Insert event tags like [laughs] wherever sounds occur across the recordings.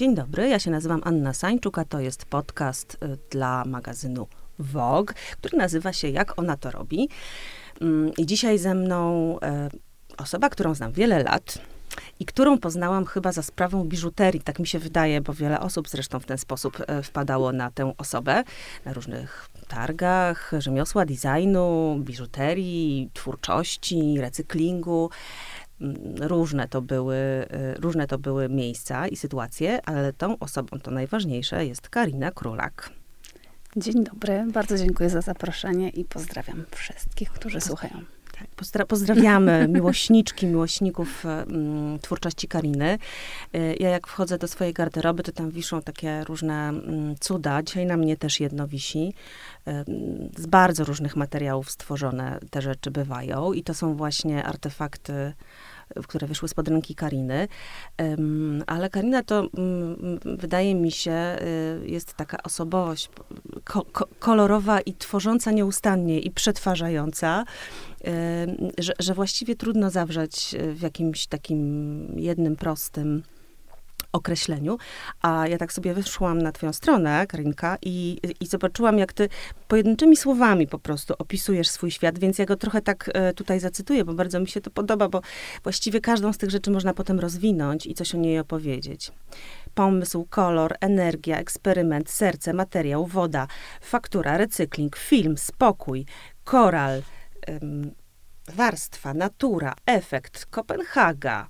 Dzień dobry, ja się nazywam Anna Sańczuk, a to jest podcast y, dla magazynu Vogue, który nazywa się Jak ona to robi. Mm, I dzisiaj ze mną y, osoba, którą znam wiele lat i którą poznałam chyba za sprawą biżuterii, tak mi się wydaje, bo wiele osób zresztą w ten sposób y, wpadało na tę osobę, na różnych targach rzemiosła, designu, biżuterii, twórczości, recyklingu. Mm, różne to, były, y, różne to były miejsca i sytuacje, ale tą osobą, to najważniejsze, jest Karina Królak. Dzień dobry, bardzo dziękuję za zaproszenie i pozdrawiam wszystkich, którzy słuchają. Tak, pozdra pozdrawiamy [laughs] miłośniczki, miłośników mm, twórczości Kariny. Y, ja jak wchodzę do swojej garderoby, to tam wiszą takie różne mm, cuda. Dzisiaj na mnie też jedno wisi. Y, z bardzo różnych materiałów stworzone te rzeczy bywają i to są właśnie artefakty które wyszły spod ręki Kariny. Ale Karina to, mm, wydaje mi się, y, jest taka osobowość ko kolorowa i tworząca nieustannie i przetwarzająca, że, że właściwie trudno zawrzeć w jakimś takim jednym prostym określeniu. A ja tak sobie wyszłam na twoją stronę, Karinka, i, i zobaczyłam, jak ty pojedynczymi słowami po prostu opisujesz swój świat, więc ja go trochę tak e, tutaj zacytuję, bo bardzo mi się to podoba, bo właściwie każdą z tych rzeczy można potem rozwinąć i coś o niej opowiedzieć. Pomysł, kolor, energia, eksperyment, serce, materiał, woda, faktura, recykling, film, spokój, koral, ym, warstwa, natura, efekt, Kopenhaga,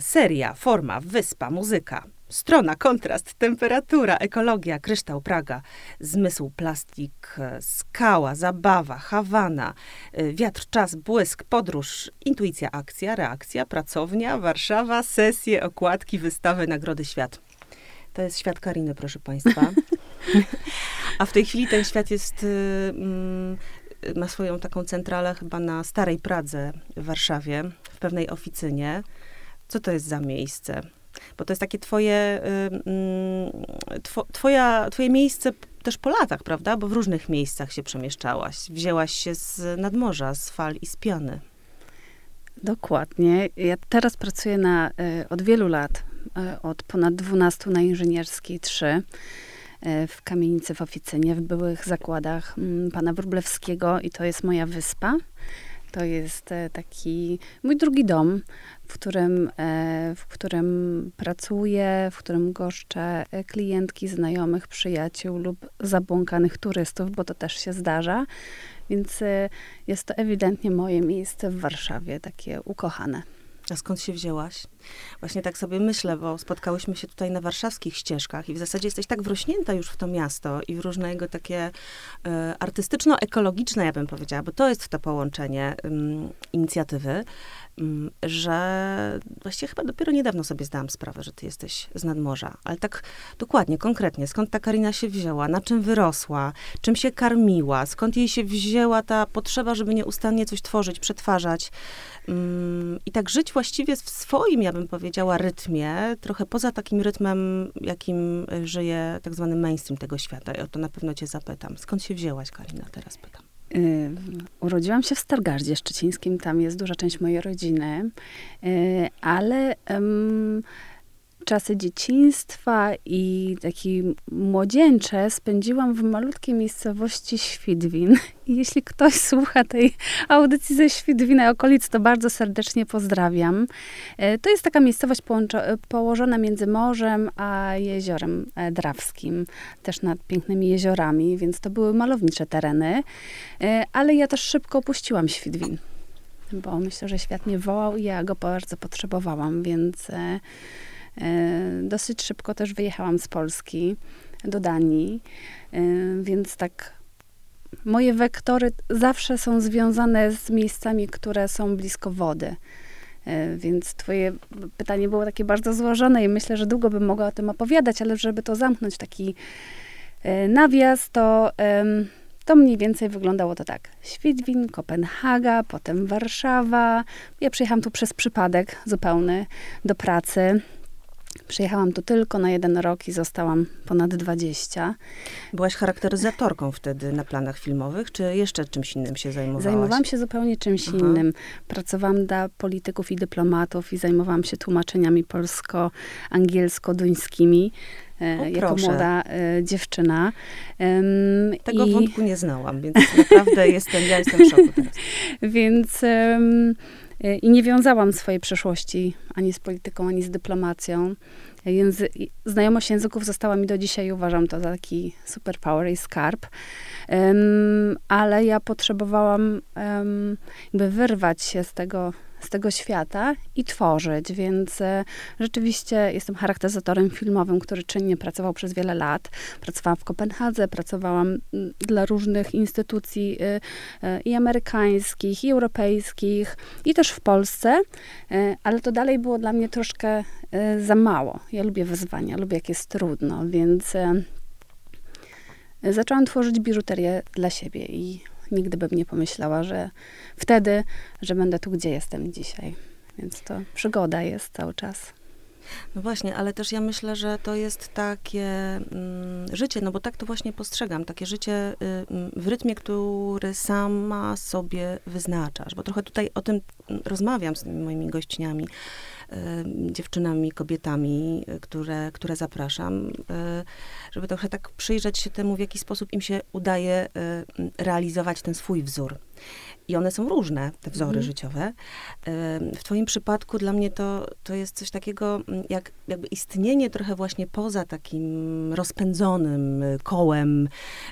seria, forma, wyspa, muzyka. Strona, kontrast, temperatura, ekologia, kryształ, Praga, zmysł, plastik, skała, zabawa, Hawana, y, wiatr, czas, błysk, podróż, intuicja, akcja, reakcja, pracownia, Warszawa, sesje, okładki, wystawy, nagrody, świat. To jest świat Kariny, proszę Państwa. [laughs] A w tej chwili ten świat jest, y, mm, ma swoją taką centralę chyba na Starej Pradze w Warszawie, w pewnej oficynie. Co to jest za miejsce? Bo to jest takie twoje, two, twoja, twoje miejsce też po latach, prawda? Bo w różnych miejscach się przemieszczałaś. Wzięłaś się z nadmorza, z fal i z piony. Dokładnie. Ja teraz pracuję na, y, od wielu lat, y, od ponad 12 na Inżynierskiej 3 y, w kamienicy w Oficynie, w byłych zakładach mm, pana Wróblewskiego i to jest moja wyspa. To jest e, taki mój drugi dom, w którym, e, w którym pracuję, w którym goszczę e, klientki, znajomych, przyjaciół lub zabłąkanych turystów, bo to też się zdarza. Więc jest to ewidentnie moje miejsce w Warszawie, takie ukochane. A skąd się wzięłaś? Właśnie tak sobie myślę, bo spotkałyśmy się tutaj na warszawskich ścieżkach i w zasadzie jesteś tak wrośnięta już w to miasto i w różne jego takie e, artystyczno-ekologiczne, ja bym powiedziała, bo to jest to połączenie inicjatywy, że właściwie chyba dopiero niedawno sobie zdałam sprawę, że ty jesteś z nadmorza. Ale tak dokładnie, konkretnie, skąd ta Karina się wzięła, na czym wyrosła, czym się karmiła, skąd jej się wzięła ta potrzeba, żeby nieustannie coś tworzyć, przetwarzać mm, i tak żyć właściwie w swoim, ja bym powiedziała, rytmie, trochę poza takim rytmem, jakim żyje tak zwany mainstream tego świata. I o to na pewno cię zapytam. Skąd się wzięłaś, Karina, teraz pytam. Y, urodziłam się w Stargardzie Szczecińskim, tam jest duża część mojej rodziny, y, ale czasy dzieciństwa i taki młodzieńcze spędziłam w malutkiej miejscowości Świdwin. I jeśli ktoś słucha tej audycji ze Świdwina okolic, to bardzo serdecznie pozdrawiam. E, to jest taka miejscowość położona między morzem a jeziorem e, Drawskim, też nad pięknymi jeziorami, więc to były malownicze tereny. E, ale ja też szybko opuściłam Świdwin bo myślę, że świat mnie wołał i ja go bardzo potrzebowałam, więc E, dosyć szybko też wyjechałam z Polski do Danii, e, więc tak moje wektory zawsze są związane z miejscami, które są blisko wody. E, więc twoje pytanie było takie bardzo złożone i myślę, że długo bym mogła o tym opowiadać, ale żeby to zamknąć taki nawias, to, to mniej więcej wyglądało to tak. Świdwin, Kopenhaga, potem Warszawa. Ja przyjechałam tu przez przypadek zupełny do pracy. Przyjechałam tu tylko na jeden rok i zostałam ponad 20. Byłaś charakteryzatorką wtedy na planach filmowych, czy jeszcze czymś innym się zajmowałaś? Zajmowałam się zupełnie czymś Aha. innym. Pracowałam dla polityków i dyplomatów i zajmowałam się tłumaczeniami polsko-angielsko-duńskimi. E, o, jako młoda e, dziewczyna. Tego I... wątku nie znałam, więc naprawdę jestem, ja jestem w szoku teraz. [laughs] Więc I nie wiązałam swojej przeszłości ani z polityką, ani z dyplomacją. Języ znajomość języków została mi do dzisiaj uważam to za taki superpower i skarb. Um, ale ja potrzebowałam um, jakby wyrwać się z tego z tego świata i tworzyć, więc e, rzeczywiście jestem charakteryzatorem filmowym, który czynnie pracował przez wiele lat. Pracowałam w Kopenhadze, pracowałam mm, dla różnych instytucji e, e, i amerykańskich, i europejskich, i też w Polsce, ale to dalej było dla mnie troszkę za mało. Ja lubię wyzwania, lubię jak jest trudno, więc zaczęłam tworzyć biżuterię dla siebie i nigdy bym nie pomyślała, że wtedy, że będę tu, gdzie jestem dzisiaj. Więc to przygoda jest cały czas. No właśnie, ale też ja myślę, że to jest takie mm, życie, no bo tak to właśnie postrzegam, takie życie y, mm, w rytmie, który sama sobie wyznaczasz, bo trochę tutaj o tym mm, rozmawiam z moimi gościniami, dziewczynami, kobietami, y, które, które zapraszam, y, żeby trochę tak przyjrzeć się temu, w jaki sposób im się udaje y, realizować ten swój wzór. I one są różne, te wzory mhm. życiowe. W twoim przypadku dla mnie to, to jest coś takiego, mm, jak jakby istnienie trochę właśnie poza takim rozpędzonym y, kołem,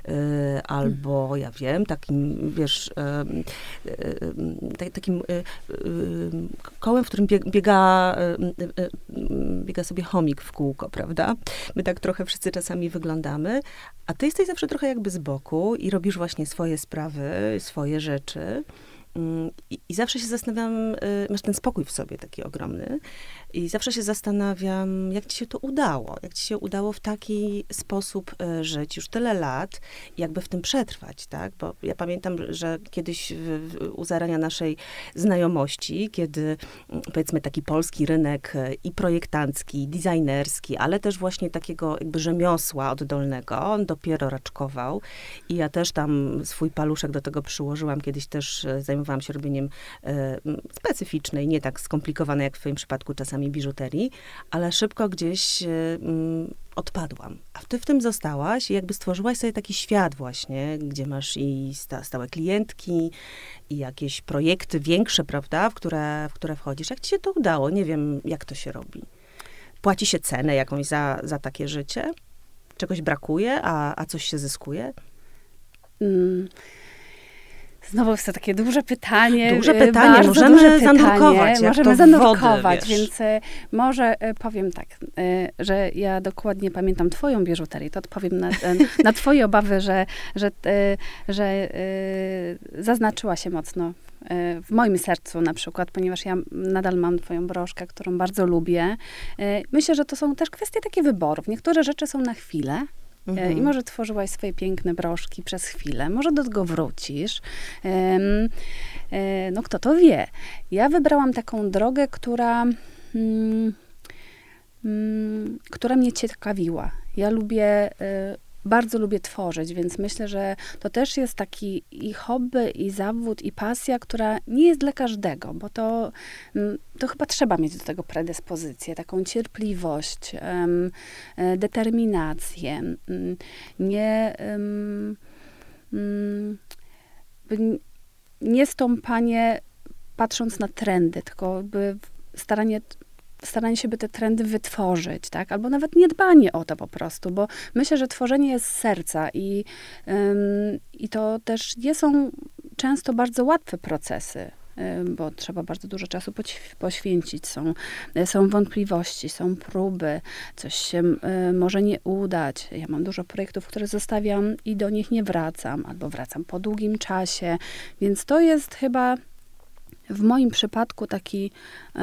y, albo, mhm. ja wiem, takim, wiesz, y, takim kołem, w którym biega, biega sobie chomik w kółko, prawda? My tak trochę wszyscy czasami wyglądamy, a ty jesteś zawsze trochę jakby z boku i robisz właśnie swoje sprawy, swoje rzeczy. Mm, I, zawsze się zastanawiam, y, masz ten spokój w sobie taki ogromny, i zawsze się zastanawiam, jak ci się to udało, jak ci się udało w taki sposób y, żyć już tyle lat, jakby w tym przetrwać, tak? Bo ja pamiętam, że kiedyś w, w, u zarania naszej znajomości, kiedy mm, powiedzmy taki polski rynek y, i projektancki, i designerski, ale też właśnie takiego jakby rzemiosła oddolnego, on dopiero raczkował. I ja też tam swój paluszek do tego przyłożyłam, kiedyś też zajmowałam zajmowałam się robieniem e, specyficznej, nie tak skomplikowanej jak w twoim przypadku czasami biżuterii, ale szybko gdzieś e, odpadłam. A ty w tym zostałaś i jakby stworzyłaś sobie taki świat właśnie, gdzie masz i sta, stałe klientki, i jakieś projekty większe, prawda, w które, w które wchodzisz. Jak ci się to udało? Nie wiem, jak to się robi. Płaci się cenę jakąś za, za takie życie? Czegoś brakuje, a, a coś się zyskuje? Mm. Znowu jest to takie duże pytanie. Duże y, pytanie, możemy duże zanurkować. Możemy zanurkować, wody, więc y, może y, powiem tak, że ja dokładnie pamiętam twoją biżuterię, to odpowiem na, na twoje [laughs] obawy, że, że, że zaznaczyła się mocno w moim sercu na przykład, ponieważ ja nadal mam twoją broszkę, którą bardzo lubię. Myślę, że to są też kwestie takie wyborów. Niektóre rzeczy są na chwilę, Mhm. I może tworzyłaś swoje piękne broszki przez chwilę, może do tego wrócisz. E, no kto to wie. Ja wybrałam taką drogę, która, mm, mm, która mnie ciekawiła. Ja lubię e, bardzo lubię tworzyć, więc myślę, że to też jest taki i hobby, i zawód, i pasja, która nie jest dla każdego, bo to, mm, to chyba trzeba mieć do tego predyspozycję, taką cierpliwość, um, determinację, um, nie, um, nie stąpanie patrząc na trendy, tylko by staranie staranie się, by te trendy wytworzyć, tak? Albo nawet niedbanie o to po prostu, bo myślę, że tworzenie jest z serca i, ym, i to też nie są często bardzo łatwe procesy bo trzeba bardzo dużo czasu poświęcić. Są, są wątpliwości, są próby, coś się y, może nie udać. Ja mam dużo projektów, które zostawiam i do nich nie wracam, albo wracam po długim czasie, więc to jest chyba w moim przypadku taki y,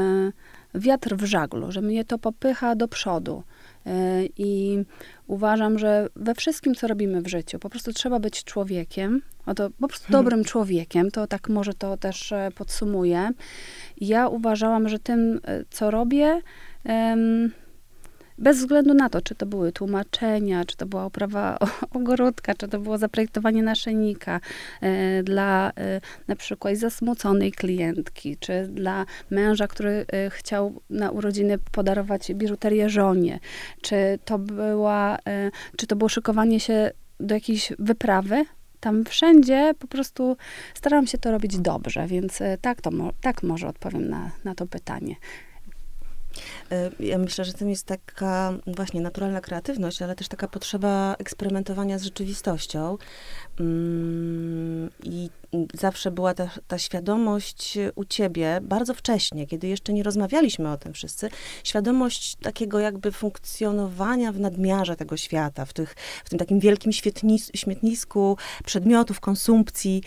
wiatr w żaglu, że mnie to popycha do przodu. E, I uważam, że we wszystkim, co robimy w życiu, po prostu trzeba być człowiekiem, oto po prostu hmm. dobrym człowiekiem, to tak może to też e, podsumuję. Ja uważałam, że tym, e, co robię, um, bez względu na to, czy to były tłumaczenia, czy to była oprawa ogródka, czy to było zaprojektowanie naszyjnika e, dla e, na przykład zasmuconej klientki, czy dla męża, który e, chciał na urodziny podarować biżuterię żonie, czy to była, czy to było szykowanie się do jakiejś wyprawy, tam wszędzie po prostu staram się to robić dobrze, więc tak, to, tak może odpowiem na, na to pytanie. E, ja myślę, że tym jest taka właśnie naturalna kreatywność, ale też taka potrzeba eksperymentowania z rzeczywistością. Mm, I zawsze była ta, ta świadomość u ciebie bardzo wcześnie, kiedy jeszcze nie rozmawialiśmy o tym wszyscy, świadomość takiego jakby funkcjonowania w nadmiarze tego świata, w, tych, w tym takim wielkim śmietnisku przedmiotów, konsumpcji.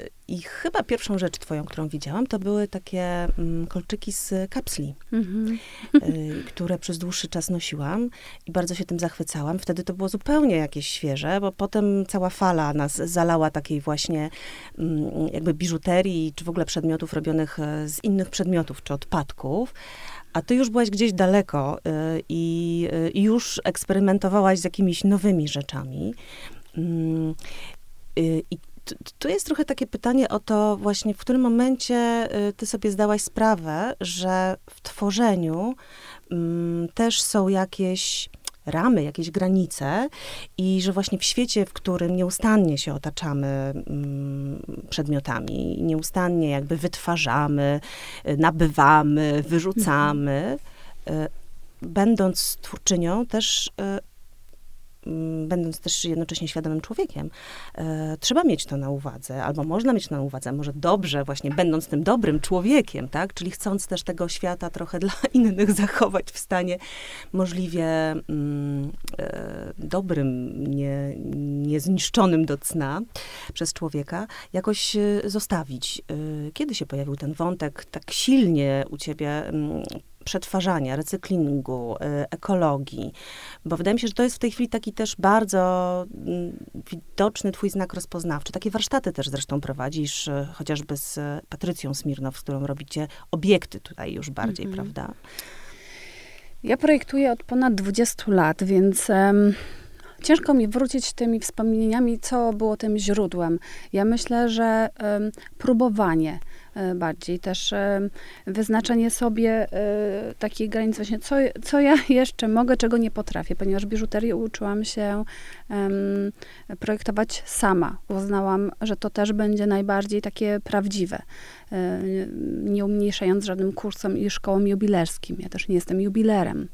Y, i chyba pierwszą rzecz twoją, którą widziałam, to były takie mm, kolczyki z kapsli, mm-hmm. y, które przez dłuższy czas nosiłam i bardzo się tym zachwycałam. Wtedy to było zupełnie jakieś świeże, bo potem cała fala nas zalała takiej właśnie mm, jakby biżuterii, czy w ogóle przedmiotów robionych e, z innych przedmiotów, czy odpadków. A ty już byłaś gdzieś daleko y, i y, już eksperymentowałaś z jakimiś nowymi rzeczami. Mm, y, I tu jest trochę takie pytanie o to właśnie, w którym momencie y, ty sobie zdałaś sprawę, że w tworzeniu mm, też są jakieś ramy, jakieś granice i że właśnie w świecie, w którym nieustannie się otaczamy mm, przedmiotami, nieustannie jakby wytwarzamy, y, nabywamy, wyrzucamy, mhm. będąc twórczynią też będąc też jednocześnie świadomym człowiekiem, e, trzeba mieć to na uwadze, albo można mieć na uwadze, może dobrze, właśnie będąc tym dobrym człowiekiem, tak? Czyli chcąc też tego świata trochę [laughs] dla innych zachować w stanie możliwie mm, e, dobrym, nie, niezniszczonym do cna przez człowieka, jakoś e, zostawić. Kiedy się pojawił ten wątek tak silnie u ciebie mm, przetwarzania, recyklingu, y, ekologii, bo wydaje mi się, że to jest w tej chwili taki też bardzo mm, widoczny twój znak rozpoznawczy. Takie warsztaty też zresztą prowadzisz, y, chociażby z Patrycją Smirnow, z którą robicie obiekty tutaj już bardziej, -hmm. prawda? Ja projektuję od ponad 20 lat, więc um, ciężko mi wrócić tymi wspomnieniami, co było tym źródłem. Ja myślę, że um, próbowanie, bardziej. Też e, wyznaczenie sobie e, takiej granicy właśnie, co, co ja [laughs] jeszcze mogę, czego nie potrafię, ponieważ biżuterię uczyłam się projektować sama. Uznałam, że to też będzie najbardziej takie prawdziwe. Nie umniejszając żadnym kursom i szkołom jubilerskim. Ja też nie jestem jubilerem.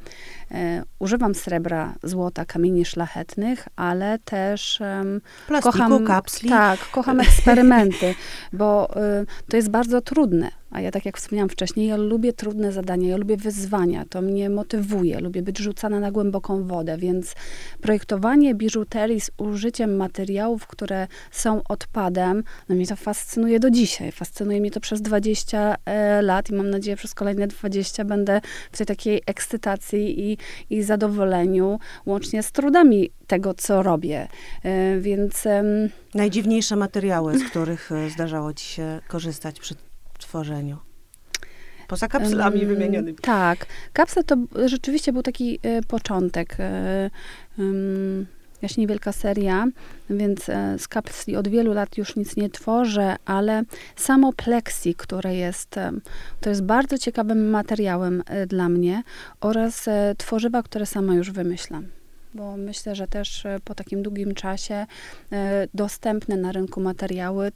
Używam srebra, złota, kamieni szlachetnych, ale też um, Plastiku, kocham, kapsli. Tak, kocham [laughs] eksperymenty, bo to jest bardzo trudne. A ja, tak jak wspomniałam wcześniej, ja lubię trudne zadania, ja lubię wyzwania, to mnie motywuje, lubię być rzucana na głęboką wodę, więc projektowanie biżuterii z użyciem materiałów, które są odpadem, no mnie to fascynuje do dzisiaj. Fascynuje mnie to przez 20 e, lat i mam nadzieję, przez kolejne 20 będę w tej takiej ekscytacji i, i zadowoleniu, łącznie z trudami tego, co robię. E, więc... Najdziwniejsze materiały, z których e, zdarzało ci się korzystać przy tworzeniu? Poza kapslami um, wymienionymi. Tak. Kapsel to rzeczywiście był taki y, początek. Y, y, Jaśnie wielka seria, więc e, z kapsli od wielu lat już nic nie tworzę, ale samo plexi, które jest, to jest bardzo ciekawym materiałem dla mnie oraz tworzywa, które sama już wymyślam bo myślę, że też po takim długim czasie dostępne na rynku materiały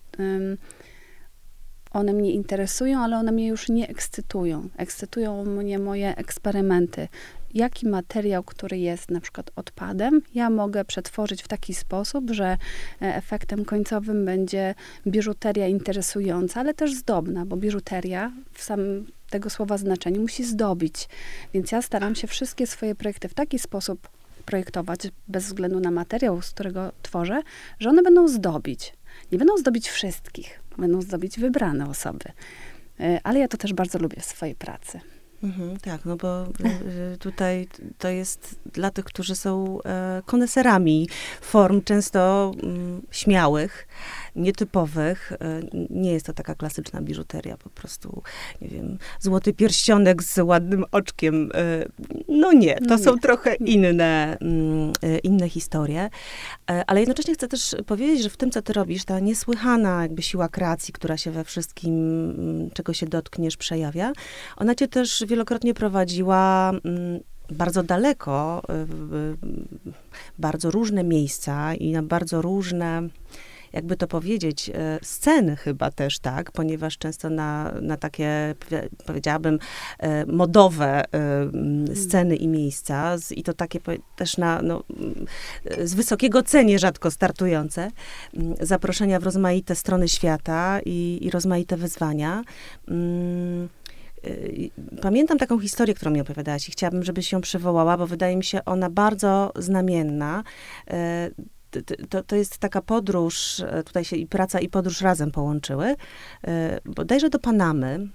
one mnie interesują, ale one mnie już nie ekscytują. Ekscytują mnie moje eksperymenty. Jaki materiał, który jest na przykład odpadem, ja mogę przetworzyć w taki sposób, że e, efektem końcowym będzie biżuteria interesująca, ale też zdobna, bo biżuteria w samym tego słowa znaczeniu musi zdobić. Więc ja staram się wszystkie swoje projekty w taki sposób projektować, bez względu na materiał, z którego tworzę, że one będą zdobić. Nie będą zdobić wszystkich, będą zdobić wybrane osoby. E, ale ja to też bardzo lubię w swojej pracy. Mhm, tak, no bo y, tutaj to jest dla tych, którzy są e, koneserami form często mm, śmiałych nietypowych. E, nie jest to taka klasyczna biżuteria, po prostu, nie wiem, złoty pierścionek z ładnym oczkiem. E, no nie, to no nie. są trochę inne, mm, inne historie. Ale jednocześnie chcę też powiedzieć, że w tym, co ty robisz, ta niesłychana jakby siła kreacji, która się we wszystkim, mm, czego się dotkniesz, przejawia, ona cię też wielokrotnie prowadziła mm, bardzo daleko, w bardzo różne miejsca i na bardzo różne jakby to powiedzieć, e, sceny chyba też, tak, ponieważ często na, na takie, powiedziałabym, e, modowe e, sceny i miejsca i to takie też na, no, z wysokiego cenie rzadko startujące, zaproszenia w rozmaite strony świata i, i rozmaite wyzwania. Pamiętam taką historię, którą mi opowiadałaś i chciałabym, żebyś ją przywołała, bo wydaje mi się ona bardzo znamienna. E, to, to jest taka podróż, e, tutaj się i praca, i podróż razem połączyły. E, bodajże do Panamy,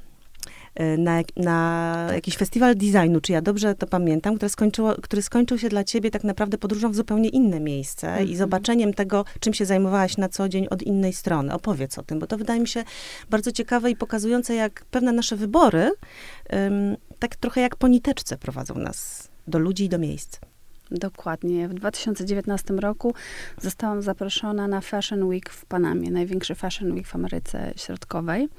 Y, na, na jakiś festiwal designu, czy ja dobrze to pamiętam, który, skończyło, który skończył się dla ciebie tak naprawdę podróżą w zupełnie inne miejsce mm -hmm. i mhm. zobaczeniem tego, czym się zajmowałaś na co dzień od innej strony. Opowiedz o tym, bo to wydaje mi się bardzo ciekawe i pokazujące, jak pewne nasze wybory, um, tak trochę jak po niteczce prowadzą nas do ludzi i do miejsc. Dokładnie. W 2019 roku zostałam zaproszona na Fashion Week w Panamie, największy Fashion Week w Ameryce Środkowej.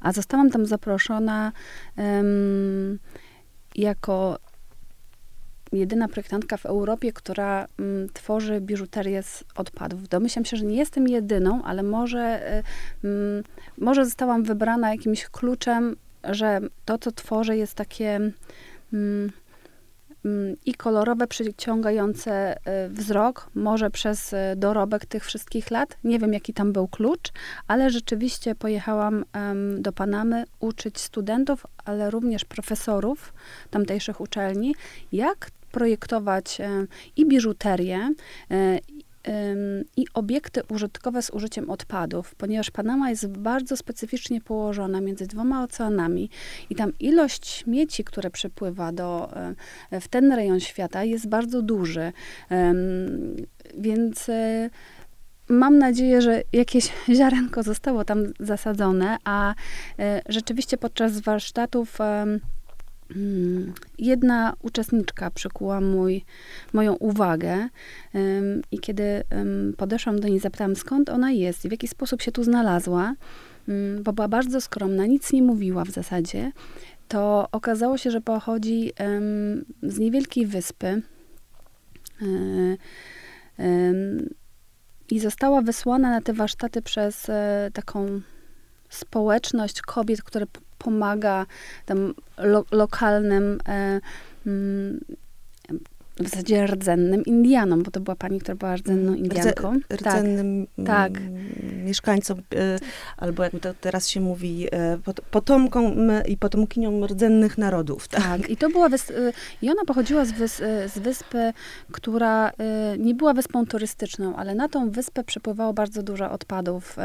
A zostałam tam zaproszona um, jako jedyna projektantka w Europie, która um, tworzy biżuterię z odpadów. Domyślam się, że nie jestem jedyną, ale może, um, może zostałam wybrana jakimś kluczem, że to, co tworzę, jest takie Mm, i kolorowe, przyciągające y, wzrok, może przez y, dorobek tych wszystkich lat. Nie wiem, jaki tam był klucz, ale rzeczywiście pojechałam do Panamy uczyć studentów, ale również profesorów tamtejszych uczelni, jak projektować i biżuterię, i obiekty użytkowe z użyciem odpadów, ponieważ Panama jest bardzo specyficznie położona między dwoma oceanami i tam ilość śmieci, które przypływa do, e, w ten rejon świata jest bardzo duży. Więc e, mam nadzieję, że jakieś [laughs] ziarenko zostało tam zasadzone, a e, rzeczywiście podczas warsztatów jedna uczestniczka przykuła mój, moją uwagę um, i kiedy um, podeszłam do niej, zapytałam skąd ona jest i w jaki sposób się tu znalazła, um, bo była bardzo skromna, nic nie mówiła w zasadzie, to okazało się, że pochodzi z niewielkiej wyspy y, i została wysłana na te warsztaty przez e, taką społeczność kobiet, które pomaga tam lo, lokalnym e, mm, w zasadzie rdzennym Indianom, bo to była pani, która była rdzenną Indianką. Rdze, tak. rdzennym tak. mieszkańcom, e, albo jak to teraz się mówi, e, potomkom i potomkiniom rdzennych narodów. Tak, tak. i to była wys- e, i ona pochodziła z, wys- z wyspy, która nie była wyspą turystyczną, ale na tą wyspę przypływało bardzo dużo odpadów.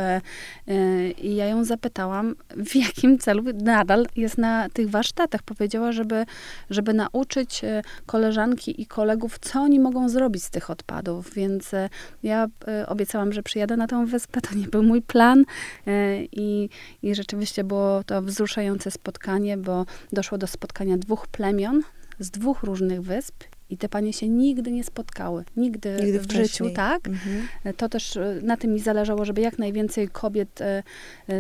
I ja ją zapytałam, w jakim celu nadal jest na tych warsztatach. Powiedziała, żeby, żeby nauczyć koleżanki i koleżanki kolegów, co oni mogą zrobić z tych odpadów, więc e, ja e, obiecałam, że przyjadę na tą wyspę, to nie był mój plan e, i, i rzeczywiście było to wzruszające spotkanie, bo doszło do spotkania dwóch plemion z dwóch różnych wysp i te panie się nigdy nie spotkały. Nigdy, nigdy w życiu, tak? Mhm. To też na tym mi zależało, żeby jak najwięcej kobiet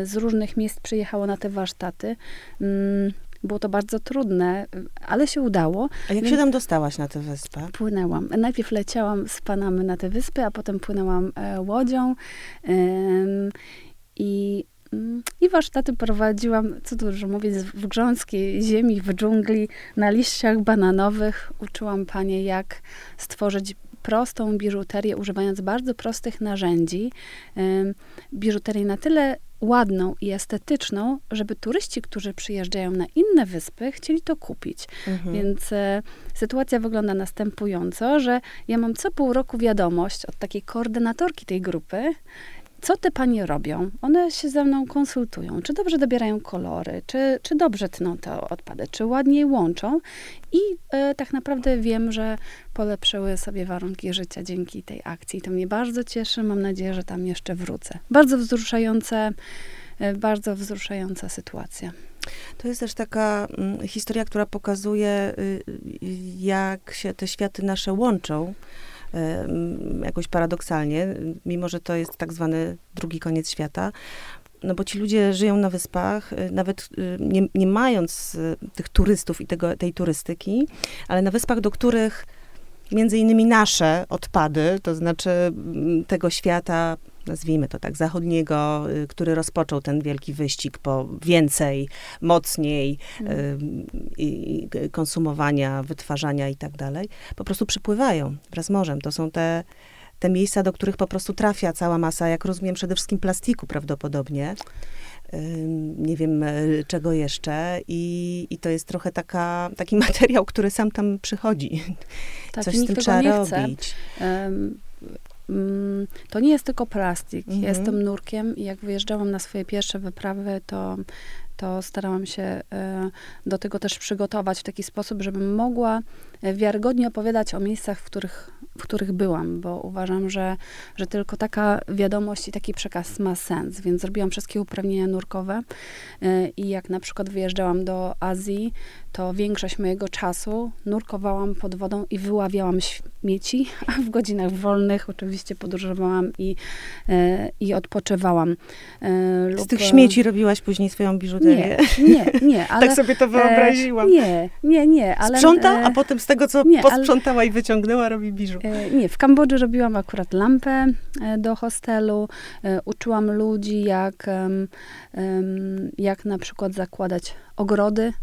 z różnych miejsc przyjechało na te warsztaty. Było to bardzo trudne, ale się udało. A jak Więc się tam dostałaś na tę wyspę? Płynęłam. Najpierw leciałam z Panamy na tę wyspę, a potem płynęłam e, łodzią. I mm, i warsztaty prowadziłam, co dużo mówić, w grząskiej ziemi, w dżungli, na liściach bananowych. Uczyłam panie, jak stworzyć prostą biżuterię, używając bardzo prostych narzędzi. Biżuterię na tyle ładną i estetyczną, żeby turyści, którzy przyjeżdżają na inne wyspy, chcieli to kupić. Mhm. Więc e, sytuacja wygląda następująco, że ja mam co pół roku wiadomość od takiej koordynatorki tej grupy, co te panie robią? One się ze mną konsultują, czy dobrze dobierają kolory, czy, czy dobrze tną te odpady, czy ładniej łączą. I e, tak naprawdę wiem, że polepszyły sobie warunki życia dzięki tej akcji. To mnie bardzo cieszy. Mam nadzieję, że tam jeszcze wrócę. Bardzo wzruszające, e, bardzo wzruszająca sytuacja. To jest też taka mm, historia, która pokazuje, y, y, jak się te światy nasze łączą jakoś paradoksalnie, mimo że to jest tak zwany drugi koniec świata. No bo ci ludzie żyją na wyspach, y, nawet y, nie, nie mając y, tych turystów i tego, tej turystyki, ale na wyspach, do których między innymi nasze odpady, to znaczy mm, tego świata nazwijmy to tak, zachodniego, y, który rozpoczął ten wielki wyścig po więcej, mocniej mm. i, konsumowania, wytwarzania i tak dalej, po prostu przypływają wraz z morzem. To są te, te miejsca, do których po prostu trafia cała masa, jak rozumiem, przede wszystkim plastiku prawdopodobnie nie wiem e, czego jeszcze i, i to jest trochę taka, taki [laughs] materiał, który sam tam przychodzi. Tak, Coś z tym trzeba robić. Um, to nie jest tylko plastik. Mhm. Jestem nurkiem i jak wyjeżdżałam na swoje pierwsze wyprawy, to, to starałam się e, do tego też przygotować w taki sposób, żebym mogła wiarygodnie opowiadać o miejscach, w których w których byłam, bo uważam, że, że tylko taka wiadomość i taki przekaz ma sens. Więc zrobiłam wszystkie uprawnienia nurkowe y, i jak na przykład wyjeżdżałam do Azji, to większość mojego czasu nurkowałam pod wodą i wyławiałam śmieci, [laughs] a w godzinach wolnych oczywiście podróżowałam i, y, i odpoczywałam. Y, Z tych śmieci robiłaś później swoją biżuterię? Nie, nie, nie. [laughs] Ale, tak sobie to wyobraziłam. Nie, nie, nie. Ale, Sprząta, a potem z tego, co nie, posprzątała ale, i wyciągnęła, robi biżu. E, nie, w Kambodży robiłam akurat lampę e, do hostelu. E, uczyłam ludzi, jak, jak na przykład zakładać ogrody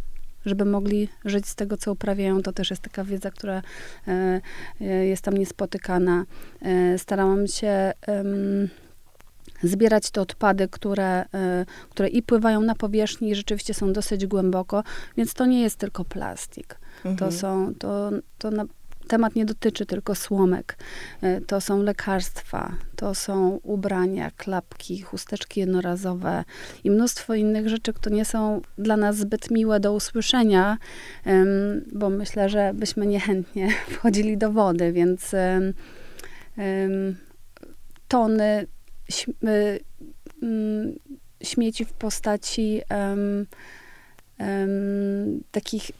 żeby mogli żyć z tego, co uprawiają. To też jest taka wiedza, która jest tam niespotykana. Starałam się zbierać te odpady, które, które i pływają na powierzchni i rzeczywiście są dosyć głęboko, więc to nie jest tylko plastik. Mhm. To są, to, to na, temat nie dotyczy tylko słomek. E, to są lekarstwa, to są ubrania, klapki, chusteczki jednorazowe i mnóstwo innych rzeczy, które nie są dla nas zbyt miłe do usłyszenia, bo myślę, że byśmy niechętnie [laughs] wchodzili do wody, więc tony śmieci w postaci um, takich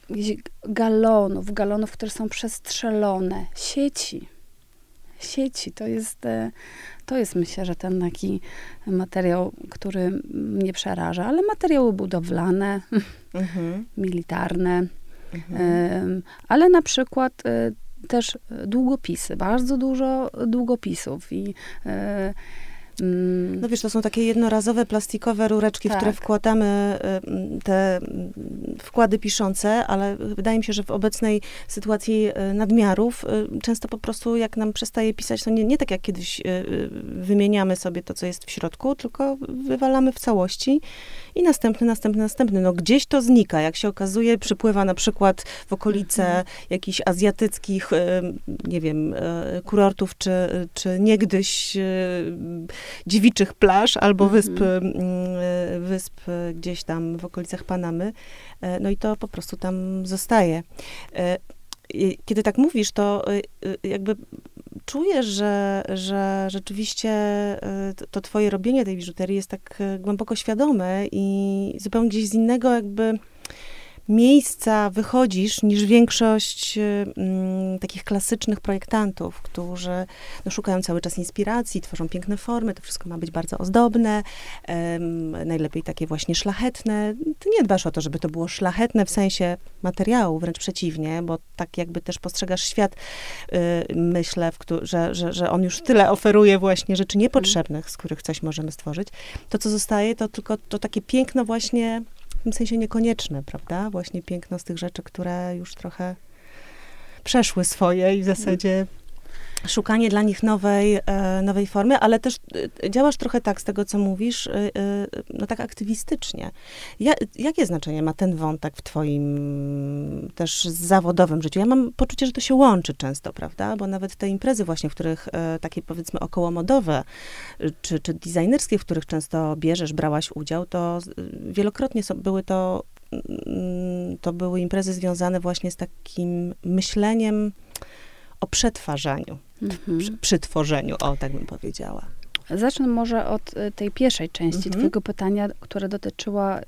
galonów, galonów, które są przestrzelone, sieci. Sieci to jest, e, to jest myślę, że ten taki materiał, który mnie przeraża, ale materiały budowlane, mhm. [laughs] militarne, mhm. ale na przykład e, też długopisy, bardzo dużo długopisów i e, Mm. No wiesz, to są takie jednorazowe plastikowe rureczki, tak. w które tak. wkładamy y, te wkłady piszące, ale wydaje mi się, że w obecnej sytuacji y, nadmiarów y, często po prostu jak nam przestaje pisać, to nie, nie tak jak kiedyś wymieniamy sobie to, co jest w środku, tylko wywalamy w całości i następny, następny, następny. No gdzieś to znika. Jak się okazuje, przypływa na przykład w okolice mhm. jakichś azjatyckich, nie wiem, kurortów, czy, czy niegdyś dziewiczych plaż albo mhm. wysp, wysp gdzieś tam w okolicach Panamy. E, no i to po prostu tam zostaje. E, kiedy tak mówisz, to e, jakby czujesz, że, że rzeczywiście to twoje robienie tej biżuterii jest tak głęboko świadome i zupełnie gdzieś z innego jakby miejsca wychodzisz niż większość mm, takich klasycznych projektantów, którzy no, szukają cały czas inspiracji, tworzą piękne formy, to wszystko ma być bardzo ozdobne, najlepiej takie właśnie szlachetne. Ty nie dbasz o to, żeby to było szlachetne w sensie materiału, wręcz przeciwnie, bo tak jakby też postrzegasz świat, y, myślę, że, że, że on już tyle oferuje właśnie rzeczy niepotrzebnych, z których coś możemy stworzyć. To, co zostaje, to tylko to takie piękno właśnie w tym sensie niekonieczne, prawda? Właśnie piękno z tych rzeczy, które już trochę przeszły swoje i w zasadzie szukanie dla nich nowej, e, nowej formy, ale też e, działasz trochę tak z tego, co mówisz, e, no tak aktywistycznie. Ja, jakie znaczenie ma ten wątek w twoim też zawodowym życiu? Ja mam poczucie, że to się łączy często, prawda? Bo nawet te imprezy właśnie, w których takie powiedzmy okołomodowe, czy, czy designerskie, w których często bierzesz, brałaś udział, to wielokrotnie były to, mm, to były imprezy związane właśnie z takim myśleniem, o przetwarzaniu, mhm. przy, przy, tworzeniu, o tak bym powiedziała. Zacznę może od y, tej pierwszej części mhm. twojego pytania, która dotyczyła y,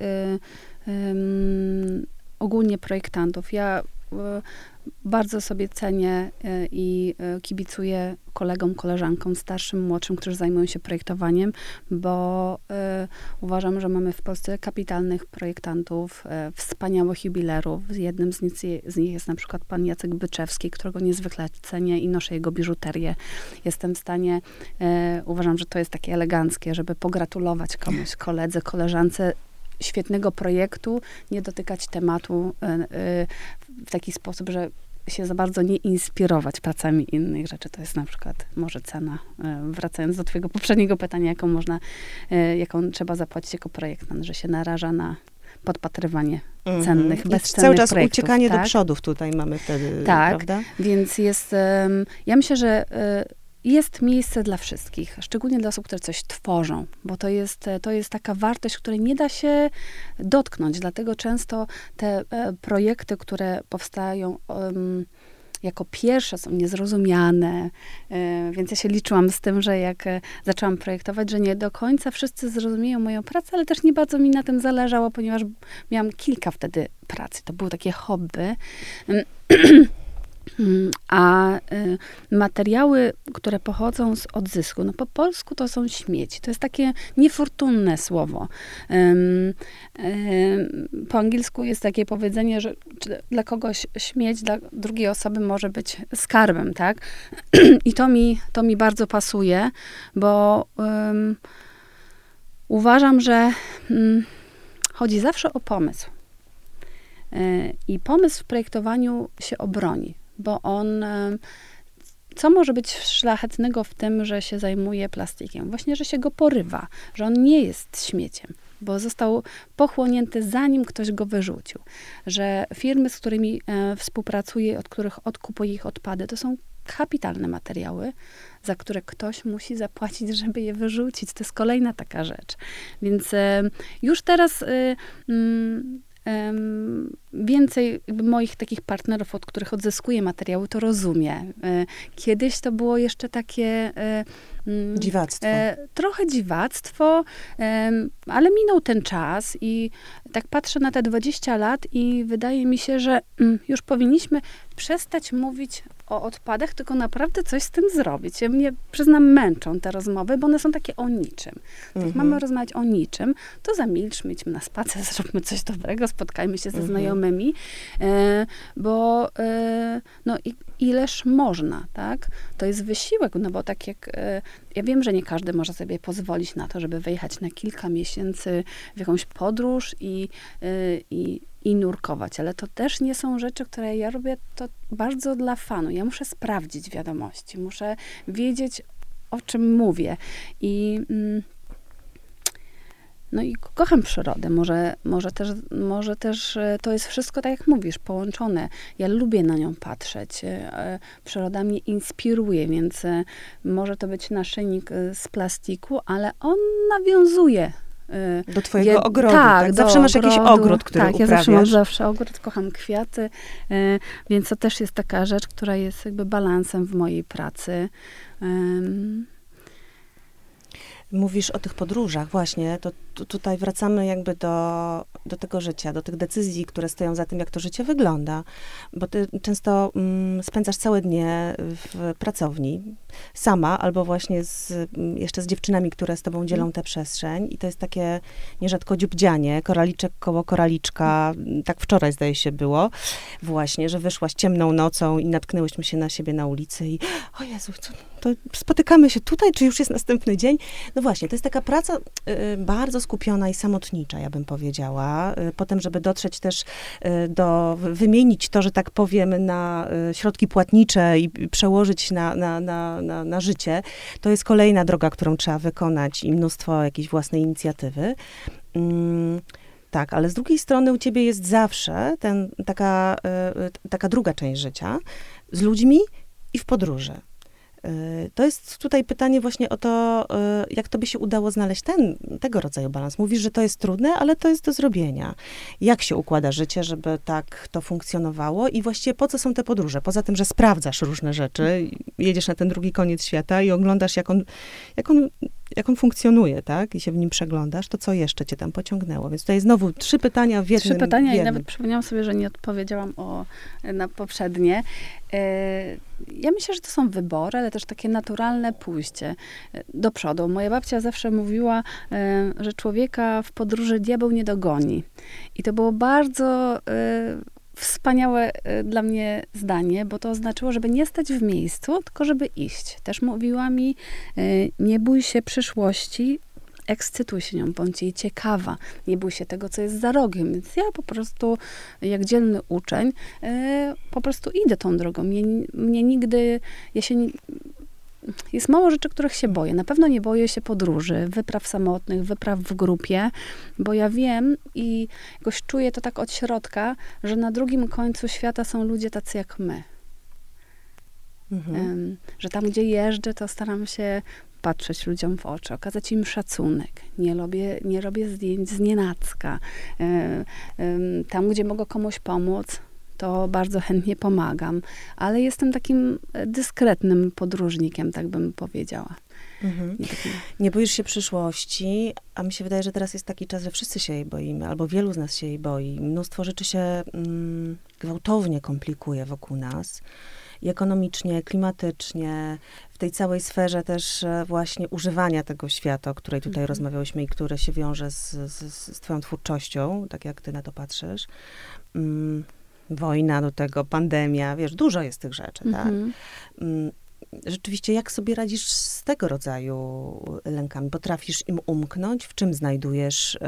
y, ogólnie projektantów. Ja bardzo sobie cenię e, i e, kibicuję kolegom, koleżankom, starszym, młodszym, którzy zajmują się projektowaniem, bo y, uważam, że mamy w Polsce kapitalnych projektantów, y, wspaniałych jubilerów. Jednym z nich, z nich jest na przykład pan Jacek Byczewski, którego niezwykle cenię i noszę jego biżuterię. Jestem w stanie, y, uważam, że to jest takie eleganckie, żeby pogratulować komuś, koledze, koleżance świetnego projektu, nie dotykać tematu y, y, w taki sposób, że się za bardzo nie inspirować pracami innych rzeczy. To jest na przykład może cena, y, wracając do twojego poprzedniego pytania, jaką można, jaką trzeba zapłacić jako projektant, że się naraża na podpatrywanie mm -hmm. cennych, bezcennych Cały czas projektów, uciekanie tak? do przodów tutaj mamy wtedy, tak, prawda? więc jest, ja myślę, że jest miejsce dla wszystkich, szczególnie dla osób, które coś tworzą, bo to jest, to jest taka wartość, której nie da się dotknąć. Dlatego często te e, projekty, które powstają um, jako pierwsze, są niezrozumiane. E, więc ja się liczyłam z tym, że jak e, zaczęłam projektować, że nie do końca wszyscy zrozumieją moją pracę, ale też nie bardzo mi na tym zależało, ponieważ miałam kilka wtedy pracy. To były takie hobby. [clears throat] A y, materiały, które pochodzą z odzysku, no po polsku to są śmieci. To jest takie niefortunne słowo. po angielsku jest takie powiedzenie, że dla kogoś śmieć, dla drugiej osoby może być skarbem, tak? [clears throat] I to mi, to mi bardzo pasuje, bo uważam, że mm, chodzi zawsze o pomysł. Y, I pomysł w projektowaniu się obroni bo on. Co może być szlachetnego w tym, że się zajmuje plastikiem? Właśnie, że się go porywa, że on nie jest śmieciem, bo został pochłonięty zanim ktoś go wyrzucił. Że firmy, z którymi e, współpracuję, od których odkupuję ich odpady, to są kapitalne materiały, za które ktoś musi zapłacić, [laughs] żeby je wyrzucić. To jest kolejna taka rzecz. Więc już teraz. Y, y, więcej moich takich partnerów, od których odzyskuję materiały, to rozumie. E, kiedyś to było jeszcze takie... E, mm, dziwactwo. E, trochę dziwactwo, ale minął ten czas i tak patrzę na te 20 lat i wydaje mi się, że mm, już powinniśmy przestać mówić o odpadach, tylko naprawdę coś z tym zrobić. Ja mnie, przyznam, męczą te rozmowy, bo one są takie o niczym. Jak mhm. mamy rozmawiać o niczym, to zamilczmy, idźmy na spacer, [laughs] zróbmy coś dobrego, spotkajmy się ze mhm. znajomymi, e, bo e, no i ileż można, tak? To jest wysiłek, no bo tak jak, e, ja wiem, że nie każdy może sobie pozwolić na to, żeby wyjechać na kilka miesięcy w jakąś podróż i, e, i i nurkować, ale to też nie są rzeczy, które ja robię to bardzo dla fanu. Ja muszę sprawdzić wiadomości, muszę wiedzieć, o czym mówię. I mm, no i kocham przyrodę. Może, może, też, może też e, to jest wszystko, tak jak mówisz, połączone. Ja lubię na nią patrzeć. E, przyroda mnie inspiruje, więc e, może to być naszyjnik z plastiku, ale on nawiązuje do twojego je, ogrodu, tak? tak? Zawsze masz ogrodu, jakiś ogród, który Tak, uprawiasz. ja zawsze mam zawsze ogród, kocham kwiaty, y, więc to też jest taka rzecz, która jest jakby balansem w mojej pracy. Mówisz o tych podróżach, właśnie, to, to, tutaj wracamy jakby do, do tego życia, do tych decyzji, które stoją za tym, jak to życie wygląda. Bo ty często mm, spędzasz całe dnie w pracowni, sama, albo właśnie z, jeszcze z dziewczynami, które z tobą dzielą tę przestrzeń. I to jest takie nierzadko dziubdzianie, koraliczek koło koraliczka. Tak wczoraj, zdaje się, było. Właśnie, że wyszłaś ciemną nocą i natknęłyśmy się na siebie na ulicy i o Jezu, co, to spotykamy się tutaj, czy już jest następny dzień? No właśnie, to jest taka praca y, bardzo skupiona i samotnicza, ja bym powiedziała. Y, potem, żeby dotrzeć też y, do, wymienić to, że tak powiem, na y, środki płatnicze i przełożyć na, na, na, na, na życie, to jest kolejna droga, którą trzeba wykonać i mnóstwo jakiejś własnej inicjatywy. Mm, tak, ale z drugiej strony u ciebie jest zawsze ten, taka, taka druga część życia z ludźmi i w podróży. Y, to jest tutaj pytanie właśnie o to, y, jak to by się udało znaleźć ten, tego rodzaju balans. Mówisz, że to jest trudne, ale to jest do zrobienia. Jak się układa życie, żeby tak to funkcjonowało i właściwie po co są te podróże? Poza tym, że sprawdzasz różne rzeczy, jedziesz na ten drugi koniec świata i oglądasz, jak on, jak on, jak on funkcjonuje, tak? I się w nim przeglądasz, to co jeszcze cię tam pociągnęło? Więc tutaj znowu trzy pytania w jednym. Trzy pytania i nawet przypomniałam sobie, że nie odpowiedziałam o, na poprzednie. E, ja myślę, że to są wybory, ale też takie naturalne pójście e, do przodu. Moja babcia zawsze mówiła, e, że człowieka w podróży diabeł nie dogoni. I to było bardzo wspaniałe dla mnie zdanie, bo to oznaczyło, żeby nie stać w miejscu, tylko żeby iść. Też mówiła mi, nie bój się przyszłości, ekscytuj się nią, bądź jej ciekawa, nie bój się tego, co jest za rogiem. Więc ja po prostu, jak dzielny uczeń, e, po prostu idę tą drogą. Mnie, mnie nigdy, ja się jest mało rzeczy, których się boję. Na pewno nie boję się podróży, wypraw samotnych, wypraw w grupie, bo ja wiem i jakoś czuję to tak od środka, że na drugim końcu świata są ludzie tacy jak my. Mhm. że tam, gdzie jeżdżę, to staram się patrzeć ludziom w oczy, okazać im szacunek. Nie robię, nie robię zdjęć z nienacka. E, tam, gdzie mogę komuś pomóc, to bardzo chętnie pomagam, ale jestem takim dyskretnym podróżnikiem, tak bym powiedziała. Mhm. Nie boisz się przyszłości, a mi się wydaje, że teraz jest taki czas, że wszyscy się jej boimy, albo wielu z nas się jej boi. Mnóstwo rzeczy się mm, gwałtownie komplikuje wokół nas i ekonomicznie, klimatycznie, w tej całej sferze też e, właśnie używania tego świata, o której tutaj mhm. rozmawiałyśmy i które się wiąże z, z, z twoją twórczością, tak jak ty na to patrzysz. Mm, wojna do tego, pandemia, wiesz, dużo jest tych rzeczy, tak? mhm. tak? Mm, rzeczywiście, jak sobie radzisz z tego rodzaju lękami? Potrafisz im umknąć? W czym znajdujesz y,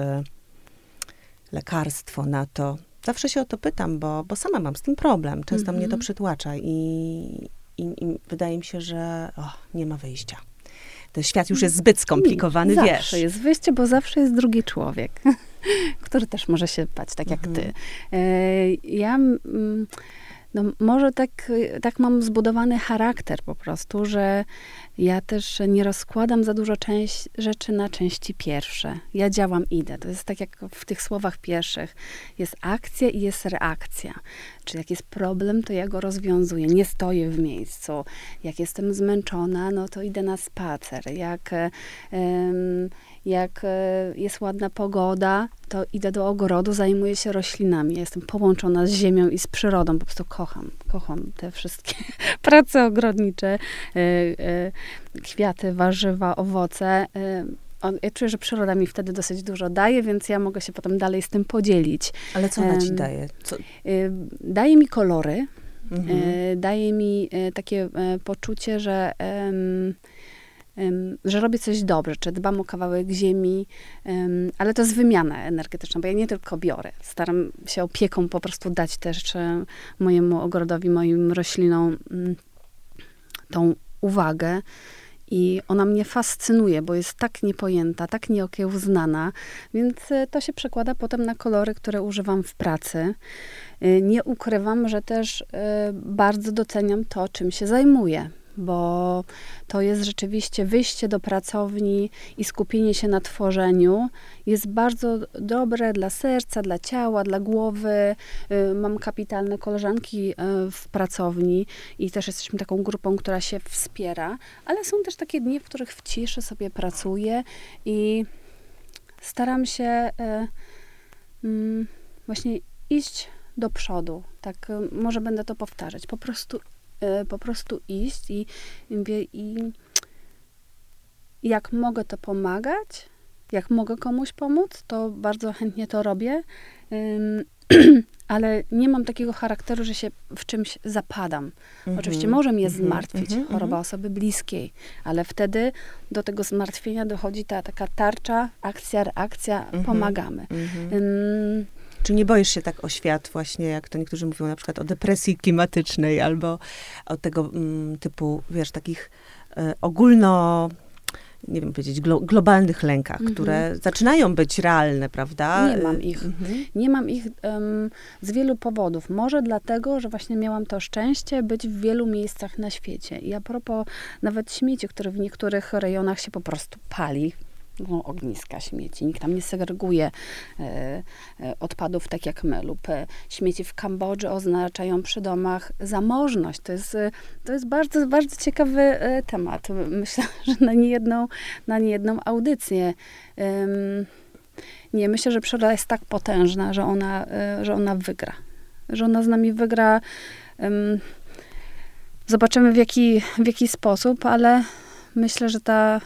lekarstwo na to, Zawsze się o to pytam, bo, bo sama mam z tym problem. Często mm -hmm. mnie to mhm. przytłacza i, i, i, wydaje mi się, że o, nie ma wyjścia. Ten świat już jest zbyt skomplikowany, zawsze wiesz. Zawsze jest wyjście, bo zawsze jest drugi człowiek, [laughs] który też może się bać, tak jak ty. E, ja... No może tak, tak mam zbudowany charakter po prostu, że ja też nie rozkładam za dużo część, rzeczy na części pierwsze. Ja działam, idę. To jest tak jak w tych słowach pierwszych. Jest akcja i jest reakcja. Czy jak jest problem, to ja go rozwiązuję. Nie stoję w miejscu. Jak jestem zmęczona, no to idę na spacer. Jak... Jak e, jest ładna pogoda, to idę do ogrodu, zajmuję się roślinami. Ja jestem połączona z ziemią i z przyrodą. Po prostu kocham, kocham te wszystkie [laughs] prace ogrodnicze, e, e, kwiaty, warzywa, owoce. Ja czuję, że przyroda mi wtedy dosyć dużo daje, więc ja mogę się potem dalej z tym podzielić. Ale co ona ci daje? Co? Daje mi kolory, mhm. daje mi takie poczucie, że że robię coś dobrze, czy dbam o kawałek ziemi, ale to jest wymiana energetyczna, bo ja nie tylko biorę. Staram się opieką po prostu dać też mojemu ogrodowi, moim roślinom mm, tą uwagę. I ona mnie fascynuje, bo jest tak niepojęta, tak nieokiełznana, więc e, to się przekłada potem na kolory, które używam w pracy. E, nie ukrywam, że też e, bardzo doceniam to, czym się zajmuję bo to jest rzeczywiście wyjście do pracowni i skupienie się na tworzeniu. Jest bardzo dobre dla serca, dla ciała, dla głowy. Y, mam kapitalne koleżanki y, w pracowni i też jesteśmy taką grupą, która się wspiera, ale są też takie dni, w których w ciszy sobie pracuję i staram się y, mm, właśnie iść do przodu. Tak, może będę to powtarzać. Po prostu po prostu iść i, i, i jak mogę to pomagać, jak mogę komuś pomóc, to bardzo chętnie to robię. [clears throat] ale nie mam takiego charakteru, że się w czymś zapadam. Mhm. Oczywiście może mnie Mhm. zmartwić Mhm. choroba osoby bliskiej, ale wtedy do tego zmartwienia dochodzi ta taka tarcza, akcja, reakcja, pomagamy. Czy nie boisz się tak o świat właśnie, jak to niektórzy mówią na przykład o depresji klimatycznej albo o tego mm, typu, wiesz, takich e, ogólno, nie wiem powiedzieć, glo, globalnych lękach, Mhm. które zaczynają być realne, prawda? Nie mam ich. Mhm. Nie mam ich em, z wielu powodów. Może dlatego, że właśnie miałam to szczęście być w wielu miejscach na świecie. I a propos nawet śmieci, które w niektórych rejonach się po prostu pali. No, ogniska śmieci. Nikt tam nie segreguje e, e, odpadów tak jak my. Lub e, śmieci w Kambodży oznaczają przy domach zamożność. To jest, to jest bardzo, bardzo ciekawy temat. Myślę, [laughs] że na niejedną, na niejedną audycję. Nie, myślę, że przyroda jest tak potężna, że ona, że ona wygra. Że ona z nami wygra. ym, zobaczymy w jaki, w jaki sposób, ale myślę, że ta,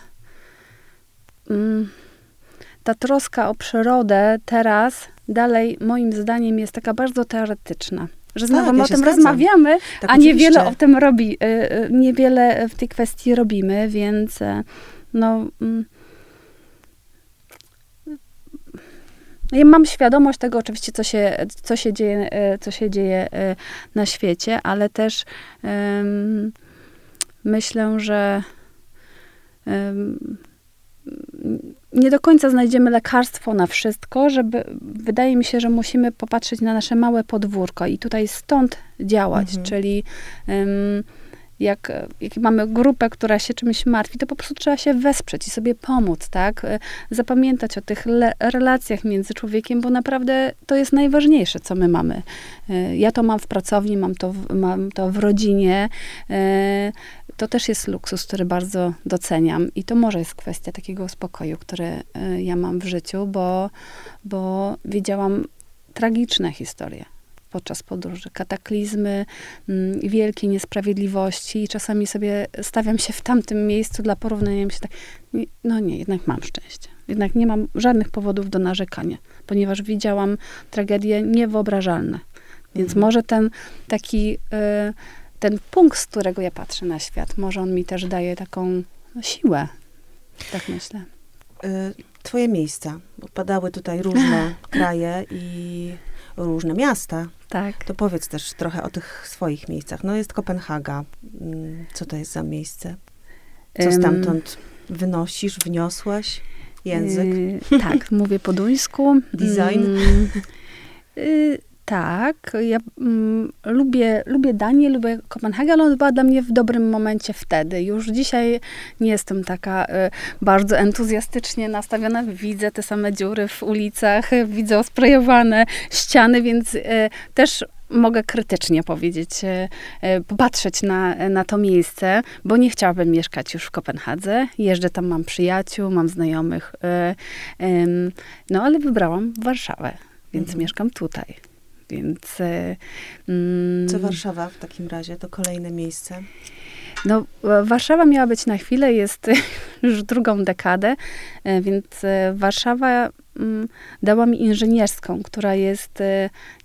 ta troska o przyrodę teraz dalej, moim zdaniem, jest taka bardzo teoretyczna. Że znowu Tak, my ja o tym zgadzam. rozmawiamy, Tak, a oczywiście. niewiele o tym robi, y, y, niewiele w tej kwestii robimy, więc y, no... mm, Ja mam świadomość tego oczywiście, co się, co się, dzieje, co się dzieje na świecie, ale też em, myślę, że em, nie do końca znajdziemy lekarstwo na wszystko, żeby, wydaje mi się, że musimy popatrzeć na nasze małe podwórko i tutaj stąd działać, Mhm. czyli em, jak, jak mamy grupę, która się czymś martwi, to po prostu trzeba się wesprzeć i sobie pomóc, tak? E, Zapamiętać o tych le- relacjach między człowiekiem, bo naprawdę to jest najważniejsze, co my mamy. E, Ja to mam w pracowni, mam to w, mam to w rodzinie. To też jest luksus, który bardzo doceniam i to może jest kwestia takiego spokoju, który e, ja mam w życiu, bo, bo widziałam tragiczne historie podczas podróży, kataklizmy, mm, wielkie niesprawiedliwości i czasami sobie stawiam się w tamtym miejscu dla porównania się tak, no nie, jednak mam szczęście. Jednak nie mam żadnych powodów do narzekania, ponieważ widziałam tragedie niewyobrażalne. Więc Mhm. może ten taki, y, ten punkt, z którego ja patrzę na świat, może on mi też daje taką siłę. Tak myślę. Y, Twoje miejsca, bo padały tutaj różne [laughs] kraje i różne miasta. Tak. To powiedz też trochę o tych swoich miejscach. No jest Kopenhaga. Mm, Co to jest za miejsce? Co stamtąd wynosisz, wniosłaś? Język? Y, tak, [laughs] mówię po duńsku. Design? Mm, y, tak, ja mm, lubię, lubię Danię, lubię Kopenhagę, ale była dla mnie w dobrym momencie wtedy. Już dzisiaj nie jestem taka y, bardzo entuzjastycznie nastawiona. Widzę te same dziury w ulicach, widzę osprejowane ściany, więc y, też mogę krytycznie powiedzieć, y, y, popatrzeć na, na to miejsce, bo nie chciałabym mieszkać już w Kopenhadze. Jeżdżę tam, mam przyjaciół, mam znajomych, y, no ale wybrałam Warszawę, więc Mhm. mieszkam tutaj. Więc. y, mm, Co Warszawa w takim razie? To kolejne miejsce. no, Warszawa miała być na chwilę, jest [laughs] już drugą dekadę, e, więc e, Warszawa mm, dała mi inżynierską, która jest,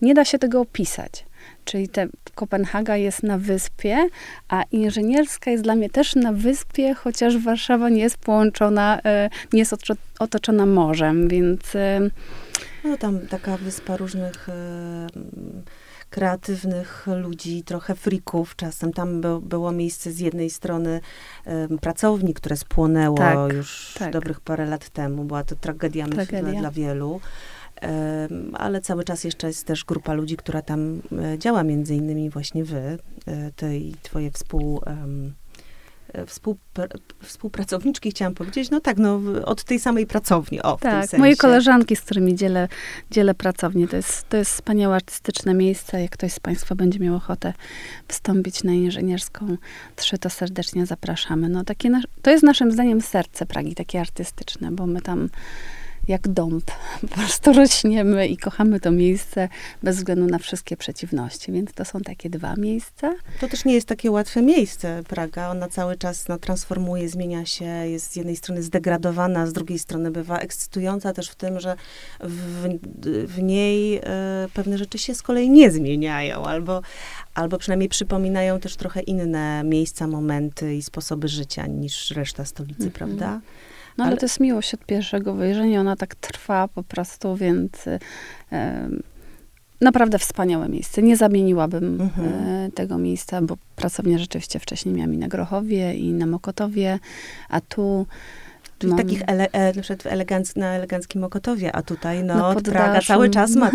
nie da się tego opisać. Czyli te, Kopenhaga jest na wyspie, a inżynierska jest dla mnie też na wyspie, chociaż Warszawa nie jest połączona, e, nie jest otoczo- otoczona morzem, więc e, No tam taka wyspa różnych e, kreatywnych ludzi, trochę frików czasem. Tam by, było miejsce z jednej strony em, pracowni, które spłonęło Tak, już tak. dobrych parę lat temu. Była to tragedia, myślę, Tragedia. dla wielu. Ale cały czas jeszcze jest też grupa ludzi, która tam e, działa, między innymi właśnie wy, e, ty i twoje współ... e, Współpr- współpracowniczki, chciałam powiedzieć, no tak, no, od tej samej pracowni, o, w tym Tak, moje koleżanki, z którymi dzielę, dzielę pracownię, to jest, to jest wspaniałe artystyczne miejsce. Jak ktoś z Państwa będzie miał ochotę wstąpić na inżynierską trzy, to serdecznie zapraszamy. No, takie to jest naszym zdaniem serce Pragi, takie artystyczne, bo my tam jak dąb. [laughs] Po prostu rośniemy i kochamy to miejsce bez względu na wszystkie przeciwności. Więc to są takie dwa miejsca. To też nie jest takie łatwe miejsce, Praga. Ona cały czas no, transformuje, zmienia się, jest z jednej strony zdegradowana, z drugiej strony bywa ekscytująca też w tym, że w, w niej e, pewne rzeczy się z kolei nie zmieniają, albo, albo przynajmniej przypominają też trochę inne miejsca, momenty i sposoby życia niż reszta stolicy, mhm. prawda? No ale, ale, to jest miłość od pierwszego wejrzenia, ona tak trwa po prostu, więc y, naprawdę wspaniałe miejsce. Nie zamieniłabym mhm. y, tego miejsca, bo pracownię rzeczywiście wcześniej miałam i na Grochowie, i na Mokotowie, a tu Czyli mam... takich ele, e, eleganc, na eleganckim Mokotowie, a tutaj no, Praga cały czas ma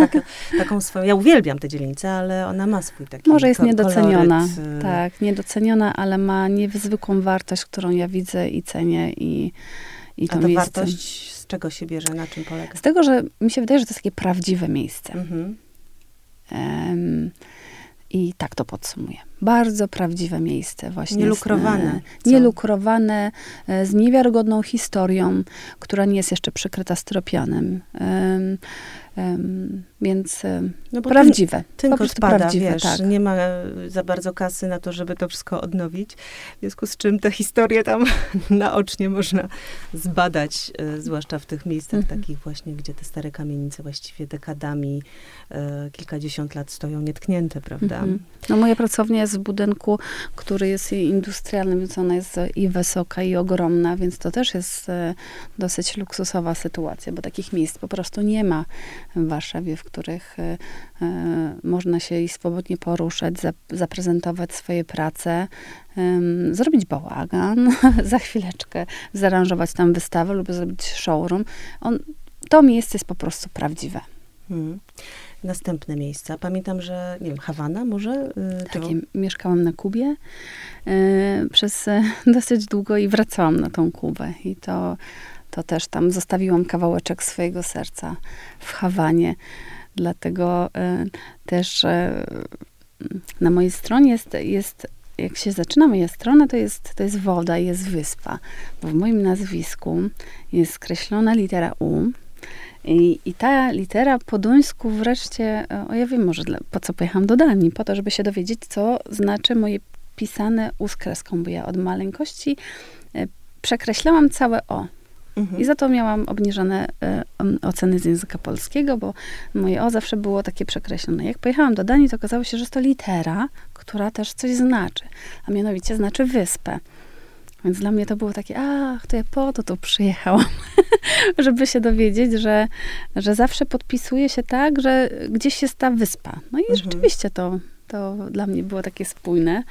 taką [laughs] swoją, ja uwielbiam tę dzielnicę, ale ona ma swój taki Może jest niedoceniona, koloryt. Y- tak, niedoceniona, ale ma niezwykłą wartość, którą ja widzę i cenię i i to A ta miejsce... wartość z czego się bierze, na czym polega? Z tego, że mi się wydaje, że to jest takie prawdziwe miejsce. Mhm. Um, I tak to podsumuję. Bardzo prawdziwe miejsce właśnie. Nielukrowane. Z, e, nielukrowane, e, z niewiarygodną historią, która nie jest jeszcze przykryta styropianem. Um, więc no prawdziwe. Tyn, tynk odpada, prawdziwe, wiesz, tak. nie ma za bardzo kasy na to, żeby to wszystko odnowić. W związku z czym te historie tam [laughs] naocznie można zbadać, e, zwłaszcza w tych miejscach mhm. takich właśnie, gdzie te stare kamienice właściwie dekadami, e, kilkadziesiąt lat stoją nietknięte, prawda? Mhm. No moja pracownia jest w budynku, który jest industrialny, więc ona jest i wysoka, i ogromna, więc to też jest e, dosyć luksusowa sytuacja, bo takich miejsc po prostu nie ma w Warszawie, w których e, e, można się i swobodnie poruszać, zaprezentować swoje prace, zrobić bałagan, [laughs] za chwileczkę zaaranżować tam wystawę lub zrobić showroom. On, to miejsce jest po prostu prawdziwe. Hmm. Następne miejsca. Pamiętam, że, nie wiem, Hawana może? Tak, mieszkałam na Kubie y, przez [laughs] dosyć długo i wracałam na tą Kubę. I to to też tam zostawiłam kawałeczek swojego serca w Hawanie. Dlatego y, też y, na mojej stronie jest, jest jak się zaczyna moja strona, to jest, to jest woda, jest wyspa. Bo w moim nazwisku jest skreślona litera U. I, I ta litera po duńsku wreszcie, o ja wiem może dla, po co pojechałam do Danii, po to, żeby się dowiedzieć, co znaczy moje pisane U z kreską, bo ja od maleńkości y, przekreślałam całe O. Mhm. I za to miałam obniżone y, oceny z języka polskiego, bo moje O zawsze było takie przekreślone. Jak pojechałam do Danii, to okazało się, że jest to litera, która też coś znaczy, a mianowicie znaczy wyspę. Więc dla mnie to było takie, ach, to ja po to tu przyjechałam, [laughs] żeby się dowiedzieć, że, że zawsze podpisuje się tak, że gdzieś jest ta wyspa. No i mhm. rzeczywiście to, to dla mnie było takie spójne,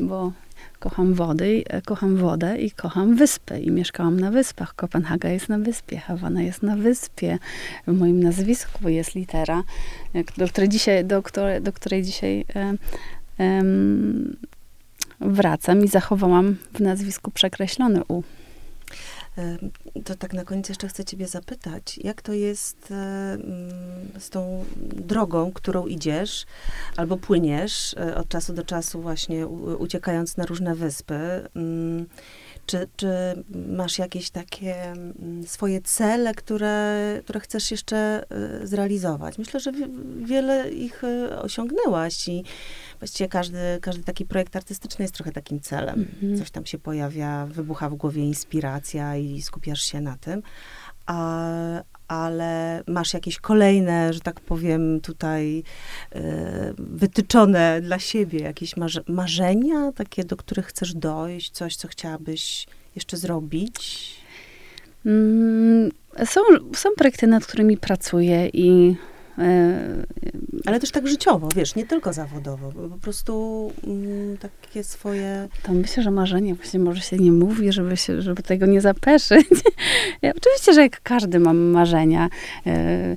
bo kocham wody, e, kocham wodę i kocham wyspy. I mieszkałam na wyspach. Kopenhaga jest na wyspie, Hawana jest na wyspie. W moim nazwisku jest litera, e, do której dzisiaj, do której, do której dzisiaj e, wracam i zachowałam w nazwisku przekreślony U. To tak na koniec jeszcze chcę ciebie zapytać, jak to jest z tą drogą, którą idziesz albo płyniesz e, od czasu do czasu właśnie uciekając na różne wyspy. Mm, czy, czy masz jakieś takie swoje cele, które, które chcesz jeszcze e, zrealizować? Myślę, że wiele ich e, osiągnęłaś i właściwie każdy, każdy taki projekt artystyczny jest trochę takim celem. Mhm. Coś tam się pojawia, wybucha w głowie inspiracja i skupiasz się na tym. A, ale masz jakieś kolejne, że tak powiem, tutaj y, wytyczone dla siebie jakieś marze marzenia, takie, do których chcesz dojść, coś, co chciałabyś jeszcze zrobić? Mm, są, są projekty, nad którymi pracuję i ale też tak życiowo, wiesz, nie tylko zawodowo, po prostu mm, takie swoje... To myślę, że marzenie właśnie może się nie mówi, żeby, się, żeby tego nie zapeszyć. ja, oczywiście, że jak każdy mam marzenia. E, e,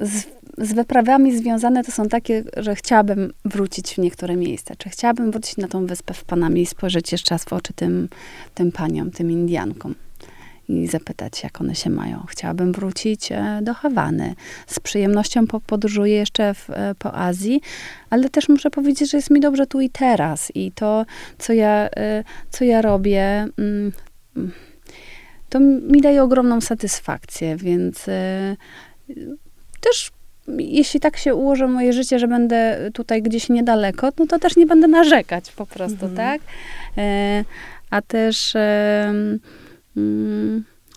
z, z wyprawami związane to są takie, że chciałabym wrócić w niektóre miejsca. Czy chciałabym wrócić na tą wyspę w Panamie i spojrzeć jeszcze raz w oczy tym, tym paniom, tym Indiankom i zapytać, jak one się mają. Chciałabym wrócić e, do Hawany. Z przyjemnością podróżuję jeszcze w, e, po Azji, ale też muszę powiedzieć, że jest mi dobrze tu i teraz. I to, co ja, e, co ja robię, mm, to mi daje ogromną satysfakcję, więc też jeśli tak się ułoży moje życie, że będę tutaj gdzieś niedaleko, no to też nie będę narzekać po prostu, Mhm. tak? A też mm,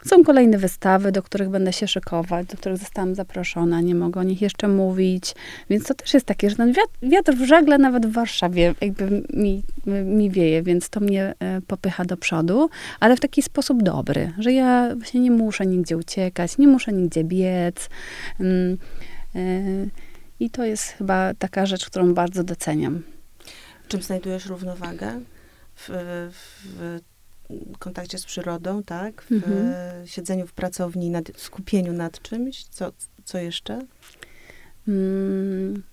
są kolejne wystawy, do których będę się szykować, do których zostałam zaproszona, nie mogę o nich jeszcze mówić, więc to też jest takie, że ten wiatr, wiatr w żagle nawet w Warszawie jakby mi, mi wieje, więc to mnie e, popycha do przodu, ale w taki sposób dobry, że ja właśnie nie muszę nigdzie uciekać, nie muszę nigdzie biec. Mm, e, I to jest chyba taka rzecz, którą bardzo doceniam. Czym znajdujesz równowagę? W, w kontakcie z przyrodą, tak? W Mhm. siedzeniu w pracowni, nad, skupieniu nad czymś? Co, co jeszcze? Mm,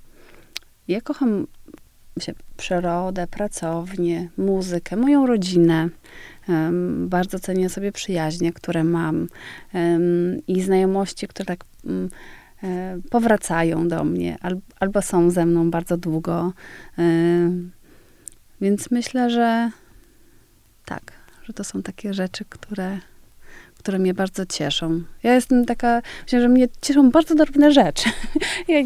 Ja kocham się, przyrodę, pracownię, muzykę, moją rodzinę. Bardzo cenię sobie przyjaźnie, które mam i znajomości, które tak mm, e, powracają do mnie al, albo są ze mną bardzo długo. Em, Więc myślę, że tak, że to są takie rzeczy, które, które mnie bardzo cieszą. Ja jestem taka, myślę, że mnie cieszą bardzo drobne rzeczy. [laughs] Ja,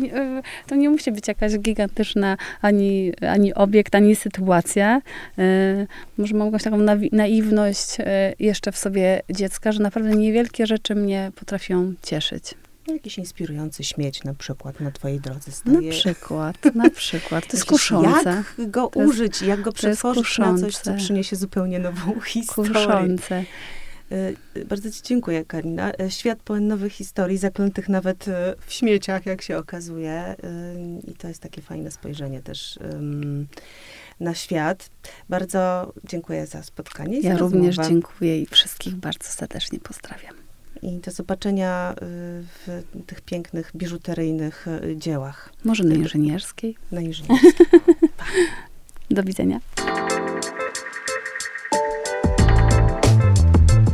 to nie musi być jakaś gigantyczna ani, ani obiekt, ani sytuacja. E, Może mam jakąś taką naiwność e, jeszcze w sobie dziecka, że naprawdę niewielkie rzeczy mnie potrafią cieszyć. No, jakiś inspirujący śmieć na przykład na twojej drodze Na staje. przykład, na [laughs] przykład. To jest kuszące. Jak go To jest- użyć, jak go przetworzyć na coś, co przyniesie zupełnie nową historię. Kuszące. Y, Bardzo ci dziękuję, Karina. Y, Świat pełen nowych historii, zaklętych nawet y, w śmieciach, jak się okazuje. I to jest takie fajne spojrzenie też na świat. Bardzo dziękuję za spotkanie. i za Ja również dziękuję i wszystkich bardzo serdecznie pozdrawiam. I do zobaczenia y, w tych pięknych, biżuteryjnych y, dziełach Może na inżynierskiej. na inżynierstwie. [laughs] Do widzenia.